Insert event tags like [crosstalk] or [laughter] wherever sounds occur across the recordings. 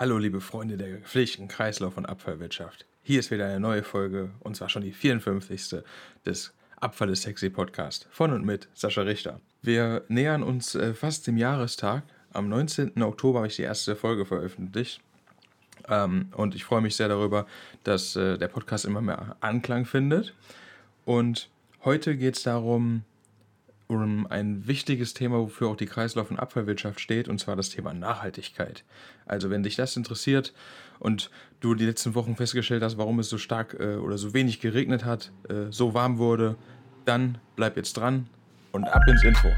Hallo liebe Freunde der gepflegten Kreislauf- und Abfallwirtschaft. Hier ist wieder eine neue Folge und zwar schon die 54. des Abfall ist sexy Podcast von und mit Sascha Richter. Wir nähern uns äh, fast dem Jahrestag. Am 19. Oktober habe ich die erste Folge veröffentlicht. Ähm, und ich freue mich sehr darüber, dass äh, der Podcast immer mehr Anklang findet. Und heute geht es darum, um ein wichtiges Thema, wofür auch die Kreislauf- und Abfallwirtschaft steht, und zwar das Thema Nachhaltigkeit. Also wenn dich das interessiert und du die letzten Wochen festgestellt hast, warum es so stark äh, oder so wenig geregnet hat, äh, so warm wurde, dann bleib jetzt dran und ab ins Info.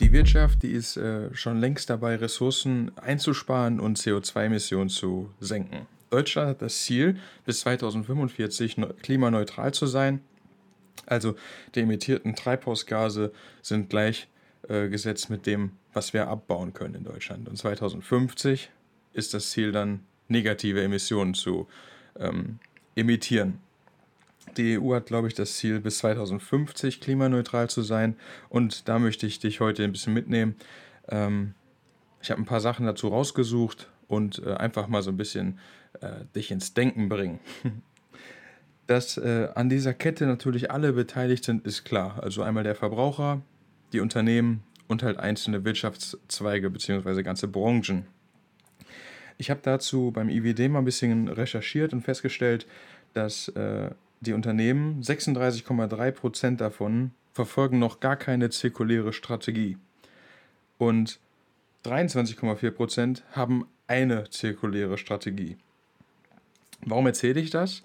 Die Wirtschaft, die ist äh, schon längst dabei, Ressourcen einzusparen und CO2-Emissionen zu senken. Deutschland hat das Ziel, bis 2045 klimaneutral zu sein. Also die emittierten Treibhausgase sind gleichgesetzt äh, mit dem, was wir abbauen können in Deutschland. Und 2050 ist das Ziel dann, negative Emissionen zu ähm, emittieren. Die EU hat, glaube ich, das Ziel, bis 2050 klimaneutral zu sein. Und da möchte ich dich heute ein bisschen mitnehmen. Ähm, ich habe ein paar Sachen dazu rausgesucht und äh, einfach mal so ein bisschen äh, dich ins Denken bringen. [laughs] Dass äh, an dieser Kette natürlich alle beteiligt sind, ist klar. Also einmal der Verbraucher, die Unternehmen und halt einzelne Wirtschaftszweige bzw. ganze Branchen. Ich habe dazu beim IWD mal ein bisschen recherchiert und festgestellt, dass äh, die Unternehmen, 36,3 Prozent davon, verfolgen noch gar keine zirkuläre Strategie. Und 23,4 Prozent haben eine zirkuläre Strategie. Warum erzähle ich das?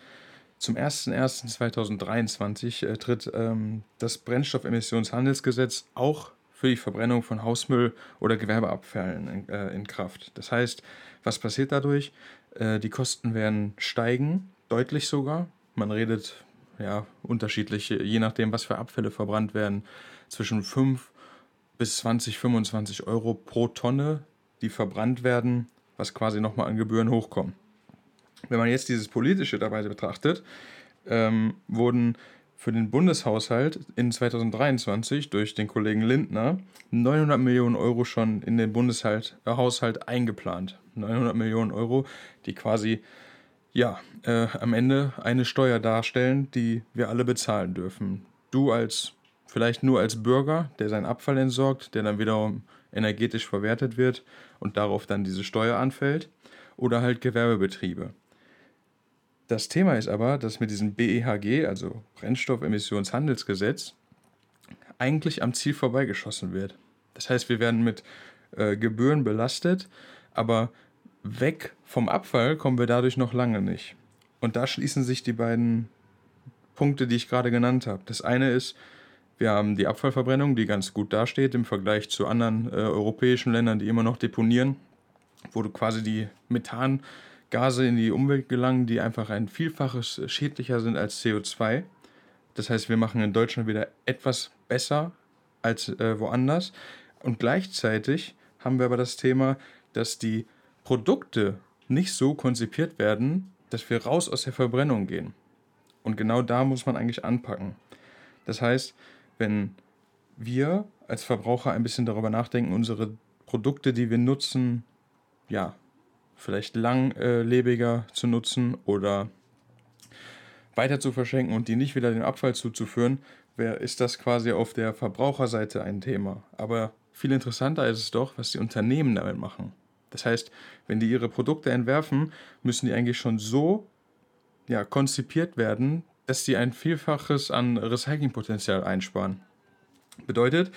Zum 01.01.2023 äh, tritt ähm, das Brennstoffemissionshandelsgesetz auch für die Verbrennung von Hausmüll oder Gewerbeabfällen in, äh, in Kraft. Das heißt, was passiert dadurch? Äh, die Kosten werden steigen, deutlich sogar. Man redet ja unterschiedlich, je nachdem, was für Abfälle verbrannt werden, zwischen 5 bis 20, 25 Euro pro Tonne, die verbrannt werden, was quasi nochmal an Gebühren hochkommen. Wenn man jetzt dieses Politische dabei betrachtet, ähm, wurden für den Bundeshaushalt in 2023 durch den Kollegen Lindner 900 Millionen Euro schon in den Bundeshaushalt äh, eingeplant. 900 Millionen Euro, die quasi ja, äh, am Ende eine Steuer darstellen, die wir alle bezahlen dürfen. Du als, vielleicht nur als Bürger, der seinen Abfall entsorgt, der dann wiederum energetisch verwertet wird und darauf dann diese Steuer anfällt, oder halt Gewerbebetriebe. Das Thema ist aber, dass mit diesem BEHG, also Brennstoffemissionshandelsgesetz, eigentlich am Ziel vorbeigeschossen wird. Das heißt, wir werden mit äh, Gebühren belastet, aber weg vom Abfall kommen wir dadurch noch lange nicht. Und da schließen sich die beiden Punkte, die ich gerade genannt habe. Das eine ist, wir haben die Abfallverbrennung, die ganz gut dasteht im Vergleich zu anderen äh, europäischen Ländern, die immer noch deponieren, wo du quasi die Methan Gase in die Umwelt gelangen, die einfach ein Vielfaches schädlicher sind als CO2. Das heißt, wir machen in Deutschland wieder etwas besser als äh, woanders. Und gleichzeitig haben wir aber das Thema, dass die Produkte nicht so konzipiert werden, dass wir raus aus der Verbrennung gehen. Und genau da muss man eigentlich anpacken. Das heißt, wenn wir als Verbraucher ein bisschen darüber nachdenken, unsere Produkte, die wir nutzen, ja, vielleicht langlebiger zu nutzen oder weiter zu verschenken und die nicht wieder dem Abfall zuzuführen, ist das quasi auf der Verbraucherseite ein Thema. Aber viel interessanter ist es doch, was die Unternehmen damit machen. Das heißt, wenn die ihre Produkte entwerfen, müssen die eigentlich schon so ja, konzipiert werden, dass sie ein Vielfaches an Recyclingpotenzial einsparen. Bedeutet,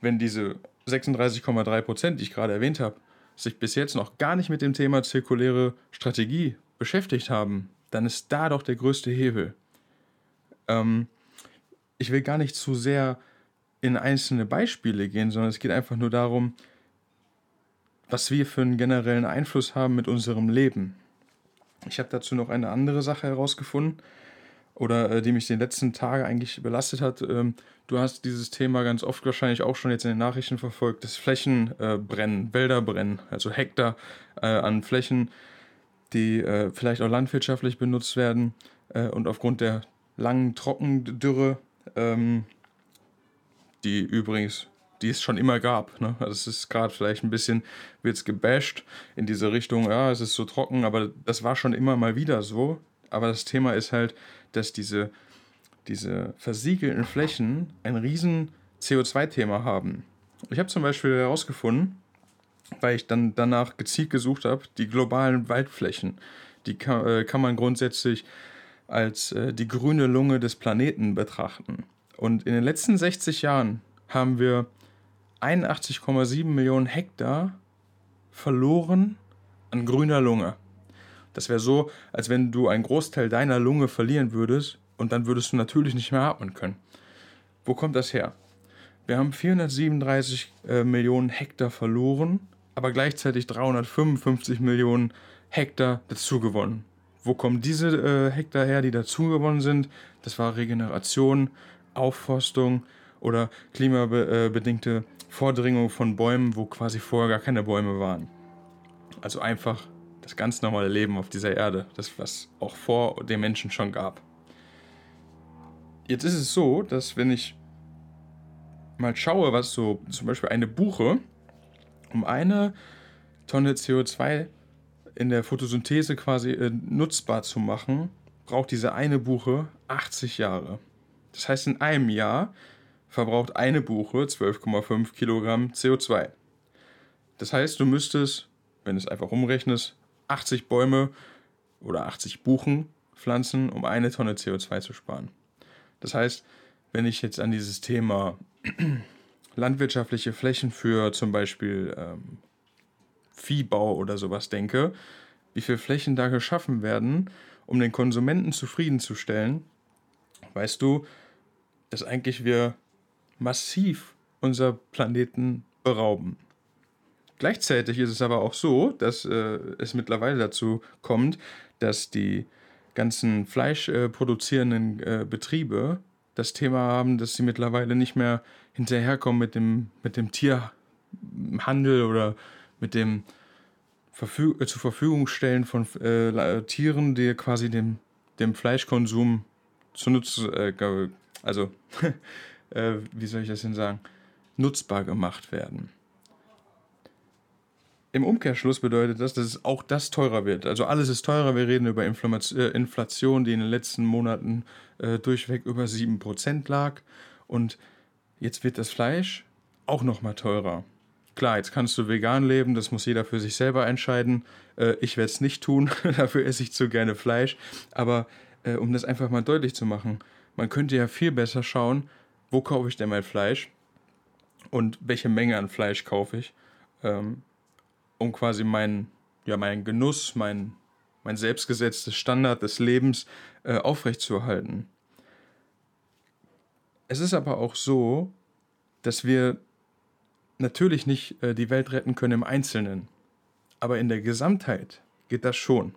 wenn diese 36,3 Prozent, die ich gerade erwähnt habe, sich bis jetzt noch gar nicht mit dem Thema zirkuläre Strategie beschäftigt haben, dann ist da doch der größte Hebel. Ähm, ich will gar nicht zu sehr in einzelne Beispiele gehen, sondern es geht einfach nur darum, was wir für einen generellen Einfluss haben mit unserem Leben. Ich habe dazu noch eine andere Sache herausgefunden oder äh, die mich den letzten Tagen eigentlich belastet hat. Ähm, du hast dieses Thema ganz oft wahrscheinlich auch schon jetzt in den Nachrichten verfolgt, das Flächenbrennen, äh, Wälderbrennen, also Hektar äh, an Flächen, die äh, vielleicht auch landwirtschaftlich benutzt werden äh, und aufgrund der langen Trockendürre ähm, die übrigens, die es schon immer gab. Ne? Also es ist gerade vielleicht ein bisschen, wird es gebasht in diese Richtung, ja, es ist so trocken, aber das war schon immer mal wieder so. Aber das Thema ist halt, dass diese, diese versiegelten Flächen ein riesen CO2-Thema haben. Ich habe zum Beispiel herausgefunden, weil ich dann danach gezielt gesucht habe, die globalen Waldflächen. Die kann, äh, kann man grundsätzlich als äh, die grüne Lunge des Planeten betrachten. Und in den letzten 60 Jahren haben wir 81,7 Millionen Hektar verloren an grüner Lunge. Das wäre so, als wenn du einen Großteil deiner Lunge verlieren würdest und dann würdest du natürlich nicht mehr atmen können. Wo kommt das her? Wir haben 437 äh, Millionen Hektar verloren, aber gleichzeitig 355 Millionen Hektar dazugewonnen. Wo kommen diese äh, Hektar her, die dazugewonnen sind? Das war Regeneration, Aufforstung oder klimabedingte Vordringung von Bäumen, wo quasi vorher gar keine Bäume waren. Also einfach das ganz normale Leben auf dieser Erde, das was auch vor den Menschen schon gab. Jetzt ist es so, dass wenn ich mal schaue, was so zum Beispiel eine Buche um eine Tonne CO2 in der Photosynthese quasi äh, nutzbar zu machen, braucht diese eine Buche 80 Jahre. Das heißt, in einem Jahr verbraucht eine Buche 12,5 Kilogramm CO2. Das heißt, du müsstest, wenn du es einfach umrechnest, 80 Bäume oder 80 Buchen pflanzen, um eine Tonne CO2 zu sparen. Das heißt, wenn ich jetzt an dieses Thema [clears throat] landwirtschaftliche Flächen für zum Beispiel ähm, Viehbau oder sowas denke, wie viele Flächen da geschaffen werden, um den Konsumenten zufriedenzustellen, weißt du, dass eigentlich wir massiv unser Planeten berauben. Gleichzeitig ist es aber auch so, dass äh, es mittlerweile dazu kommt, dass die ganzen fleischproduzierenden äh, äh, Betriebe das Thema haben, dass sie mittlerweile nicht mehr hinterherkommen mit dem, mit dem Tierhandel oder mit dem Verfü äh, zur Verfügung stellen von äh, Tieren, die quasi dem, dem Fleischkonsum zunutze, äh, also, [laughs] wie soll ich das denn sagen, nutzbar gemacht werden. Im Umkehrschluss bedeutet das, dass auch das teurer wird. Also alles ist teurer. Wir reden über äh, Inflation, die in den letzten Monaten äh, durchweg über 7% lag. Und jetzt wird das Fleisch auch nochmal teurer. Klar, jetzt kannst du vegan leben, das muss jeder für sich selber entscheiden. Äh, ich werde es nicht tun, [laughs] dafür esse ich zu gerne Fleisch. Aber äh, um das einfach mal deutlich zu machen, man könnte ja viel besser schauen, wo kaufe ich denn mein Fleisch und welche Menge an Fleisch kaufe ich, ähm, um quasi meinen ja, mein Genuss, mein, mein selbstgesetztes Standard des Lebens äh, aufrechtzuerhalten. Es ist aber auch so, dass wir natürlich nicht äh, die Welt retten können im Einzelnen, aber in der Gesamtheit geht das schon.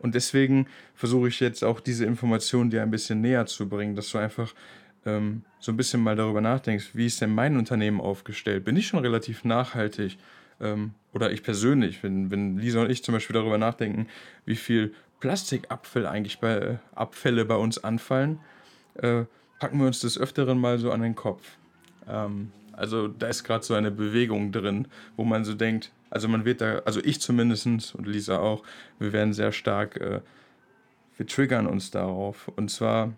Und deswegen versuche ich jetzt auch diese Information dir ein bisschen näher zu bringen, dass du einfach ähm, so ein bisschen mal darüber nachdenkst, wie ist denn mein Unternehmen aufgestellt? Bin ich schon relativ nachhaltig? Ähm, oder ich persönlich, wenn, wenn Lisa und ich zum Beispiel darüber nachdenken, wie viel Plastikabfälle eigentlich bei, Abfälle bei uns anfallen, äh, packen wir uns des Öfteren mal so an den Kopf. Ähm, also da ist gerade so eine Bewegung drin, wo man so denkt, also man wird da, also ich zumindest und Lisa auch, wir werden sehr stark, äh, wir triggern uns darauf. Und zwar,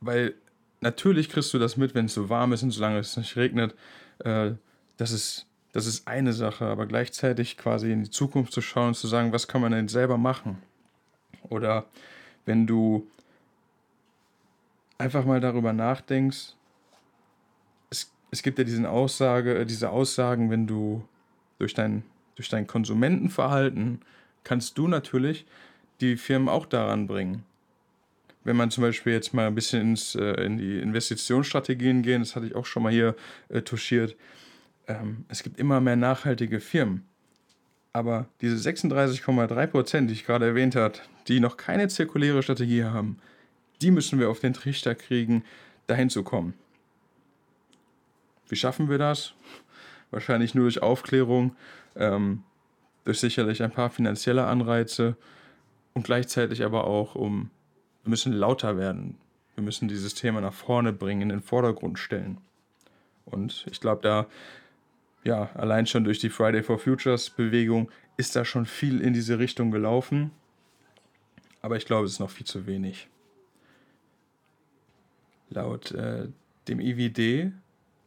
weil natürlich kriegst du das mit, wenn es so warm ist und solange es nicht regnet. Äh, das, ist, das ist eine Sache, aber gleichzeitig quasi in die Zukunft zu schauen und zu sagen, was kann man denn selber machen? Oder wenn du einfach mal darüber nachdenkst, es gibt ja diesen Aussage, äh, diese Aussagen, wenn du durch dein, durch dein Konsumentenverhalten kannst du natürlich die Firmen auch daran bringen. Wenn man zum Beispiel jetzt mal ein bisschen ins, äh, in die Investitionsstrategien gehen, das hatte ich auch schon mal hier äh, touchiert, ähm, es gibt immer mehr nachhaltige Firmen. Aber diese 36,3 Prozent, die ich gerade erwähnt habe, die noch keine zirkuläre Strategie haben, die müssen wir auf den Trichter kriegen, dahin zu kommen. Wie schaffen wir das? Wahrscheinlich nur durch Aufklärung, ähm, durch sicherlich ein paar finanzielle Anreize und gleichzeitig aber auch um, wir müssen lauter werden. Wir müssen dieses Thema nach vorne bringen, in den Vordergrund stellen. Und ich glaube, da, ja, allein schon durch die Friday for Futures Bewegung ist da schon viel in diese Richtung gelaufen. Aber ich glaube, es ist noch viel zu wenig. Laut äh, dem IWD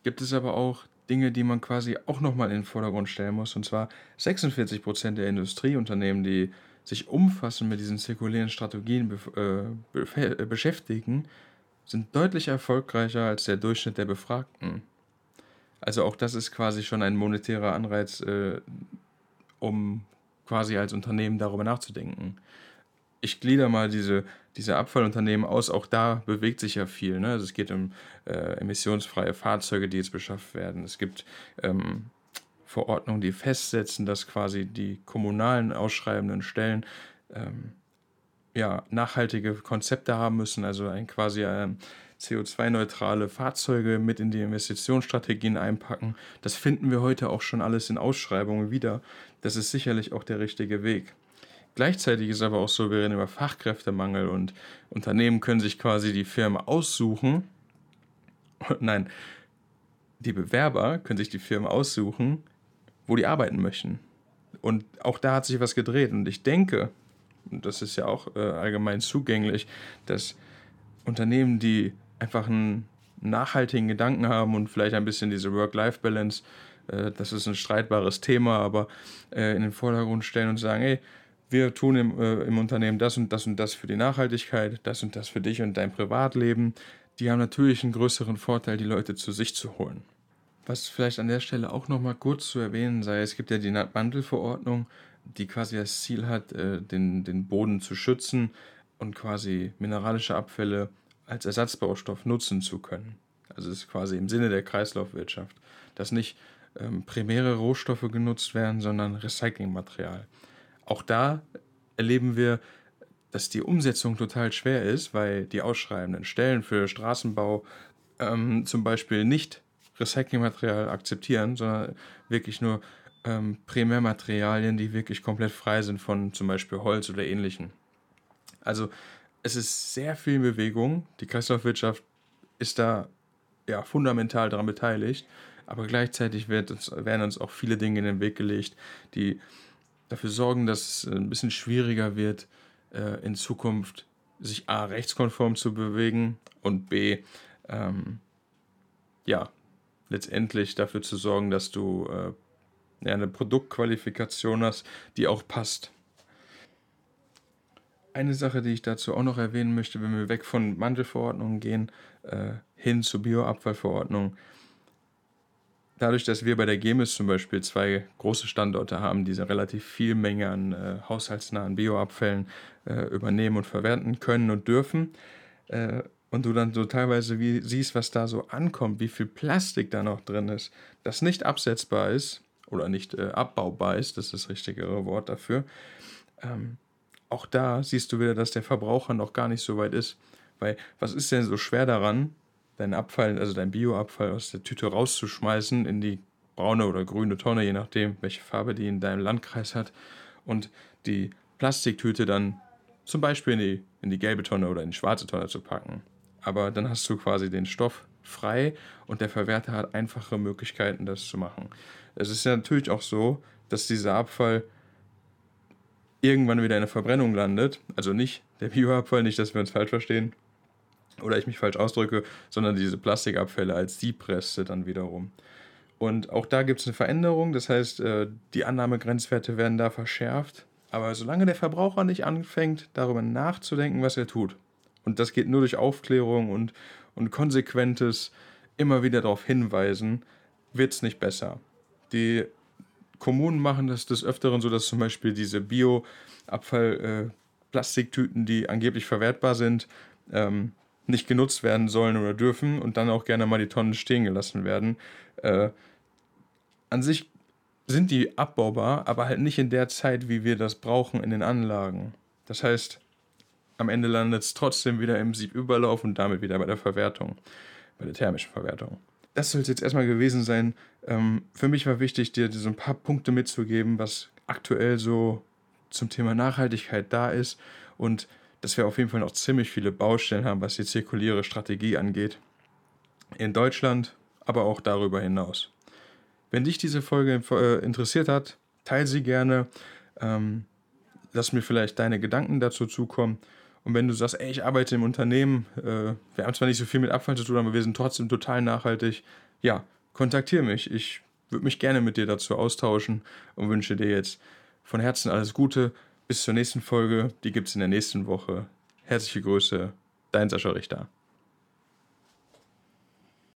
gibt es aber auch Dinge, die man quasi auch nochmal in den Vordergrund stellen muss. Und zwar 46 Prozent der Industrieunternehmen, die sich umfassend mit diesen zirkulären Strategien be äh, beschäftigen, sind deutlich erfolgreicher als der Durchschnitt der Befragten. Also auch das ist quasi schon ein monetärer Anreiz, äh, um quasi als Unternehmen darüber nachzudenken. Ich glieder mal diese, diese Abfallunternehmen aus, auch da bewegt sich ja viel. Ne? Also es geht um äh, emissionsfreie Fahrzeuge, die jetzt beschafft werden. Es gibt ähm, Verordnungen, die festsetzen, dass quasi die kommunalen ausschreibenden Stellen ähm, ja, nachhaltige Konzepte haben müssen, also ein quasi ähm, CO2-neutrale Fahrzeuge mit in die Investitionsstrategien einpacken. Das finden wir heute auch schon alles in Ausschreibungen wieder. Das ist sicherlich auch der richtige Weg. Gleichzeitig ist aber auch so, wir reden über Fachkräftemangel und Unternehmen können sich quasi die Firmen aussuchen. [laughs] Nein, die Bewerber können sich die Firmen aussuchen, wo die arbeiten möchten. Und auch da hat sich was gedreht. Und ich denke, und das ist ja auch äh, allgemein zugänglich, dass Unternehmen, die einfach einen nachhaltigen Gedanken haben und vielleicht ein bisschen diese Work-Life-Balance, äh, das ist ein streitbares Thema, aber äh, in den Vordergrund stellen und sagen, hey, wir tun im, äh, im Unternehmen das und das und das für die Nachhaltigkeit, das und das für dich und dein Privatleben, die haben natürlich einen größeren Vorteil, die Leute zu sich zu holen. Was vielleicht an der Stelle auch nochmal kurz zu erwähnen sei, es gibt ja die Bandelverordnung, die quasi das Ziel hat, äh, den, den Boden zu schützen und quasi mineralische Abfälle als Ersatzbaustoff nutzen zu können. Also es ist quasi im Sinne der Kreislaufwirtschaft, dass nicht ähm, primäre Rohstoffe genutzt werden, sondern Recyclingmaterial. Auch da erleben wir, dass die Umsetzung total schwer ist, weil die ausschreibenden Stellen für Straßenbau ähm, zum Beispiel nicht Recyclingmaterial akzeptieren, sondern wirklich nur ähm, Primärmaterialien, die wirklich komplett frei sind von zum Beispiel Holz oder ähnlichem. Also es ist sehr viel Bewegung. Die Kreislaufwirtschaft ist da ja fundamental daran beteiligt, aber gleichzeitig uns, werden uns auch viele Dinge in den Weg gelegt, die dafür sorgen, dass es ein bisschen schwieriger wird, äh, in Zukunft sich A rechtskonform zu bewegen und B ähm, ja letztendlich dafür zu sorgen, dass du äh, ja, eine Produktqualifikation hast, die auch passt. Eine Sache, die ich dazu auch noch erwähnen möchte, wenn wir weg von Mantelverordnungen gehen, äh, hin zur Bioabfallverordnung. Dadurch, dass wir bei der GEMIS zum Beispiel zwei große Standorte haben, die relativ viel Menge an äh, haushaltsnahen Bioabfällen äh, übernehmen und verwerten können und dürfen, äh, und du dann so teilweise wie, siehst, was da so ankommt, wie viel Plastik da noch drin ist, das nicht absetzbar ist oder nicht äh, abbaubar ist, das ist das richtigere Wort dafür, ähm, auch da siehst du wieder, dass der Verbraucher noch gar nicht so weit ist. Weil was ist denn so schwer daran, deinen Abfall, also dein Bioabfall aus der Tüte rauszuschmeißen in die braune oder grüne Tonne, je nachdem, welche Farbe die in deinem Landkreis hat, und die Plastiktüte dann zum Beispiel in die, in die gelbe Tonne oder in die schwarze Tonne zu packen. Aber dann hast du quasi den Stoff frei und der Verwerter hat einfache Möglichkeiten, das zu machen. Es ist ja natürlich auch so, dass dieser Abfall irgendwann wieder in der Verbrennung landet. Also nicht der Bioabfall, nicht, dass wir uns falsch verstehen oder ich mich falsch ausdrücke, sondern diese Plastikabfälle als Siebreste dann wiederum. Und auch da gibt es eine Veränderung, das heißt, äh, die Annahmegrenzwerte werden da verschärft. Aber solange der Verbraucher nicht anfängt, darüber nachzudenken, was er tut, und das geht nur durch Aufklärung und, und konsequentes immer wieder darauf hinweisen, wird es nicht besser. Die Kommunen machen das des Öfteren so, dass zum Beispiel diese Bio-Abfall-Plastiktüten, äh, die angeblich verwertbar sind, ähm, nicht genutzt werden sollen oder dürfen und dann auch gerne mal die Tonnen stehen gelassen werden. Äh, an sich sind die abbaubar, aber halt nicht in der Zeit, wie wir das brauchen in den Anlagen. Das heißt, am Ende landet es trotzdem wieder im Siebüberlauf und damit wieder bei der Verwertung, bei der thermischen Verwertung das soll es jetzt erstmal gewesen sein. Ähm, für mich war wichtig, dir so ein paar Punkte mitzugeben, was aktuell so zum Thema Nachhaltigkeit da ist und dass wir auf jeden Fall noch ziemlich viele Baustellen haben, was die zirkuläre Strategie angeht. In Deutschland, aber auch darüber hinaus. Wenn dich diese Folge äh, interessiert hat, teile sie gerne. Ähm, lass mir vielleicht deine Gedanken dazu zukommen. Und wenn du sagst, ey, ich arbeite im Unternehmen, äh, wir haben zwar nicht so viel mit Abfall zu tun, aber wir sind trotzdem total nachhaltig, ja, kontaktiere mich. Ich würde mich gerne mit dir dazu austauschen und wünsche dir jetzt von Herzen alles Gute. Bis zur nächsten Folge. Die gibt es in der nächsten Woche. Herzliche Grüße, dein Sascha Richter.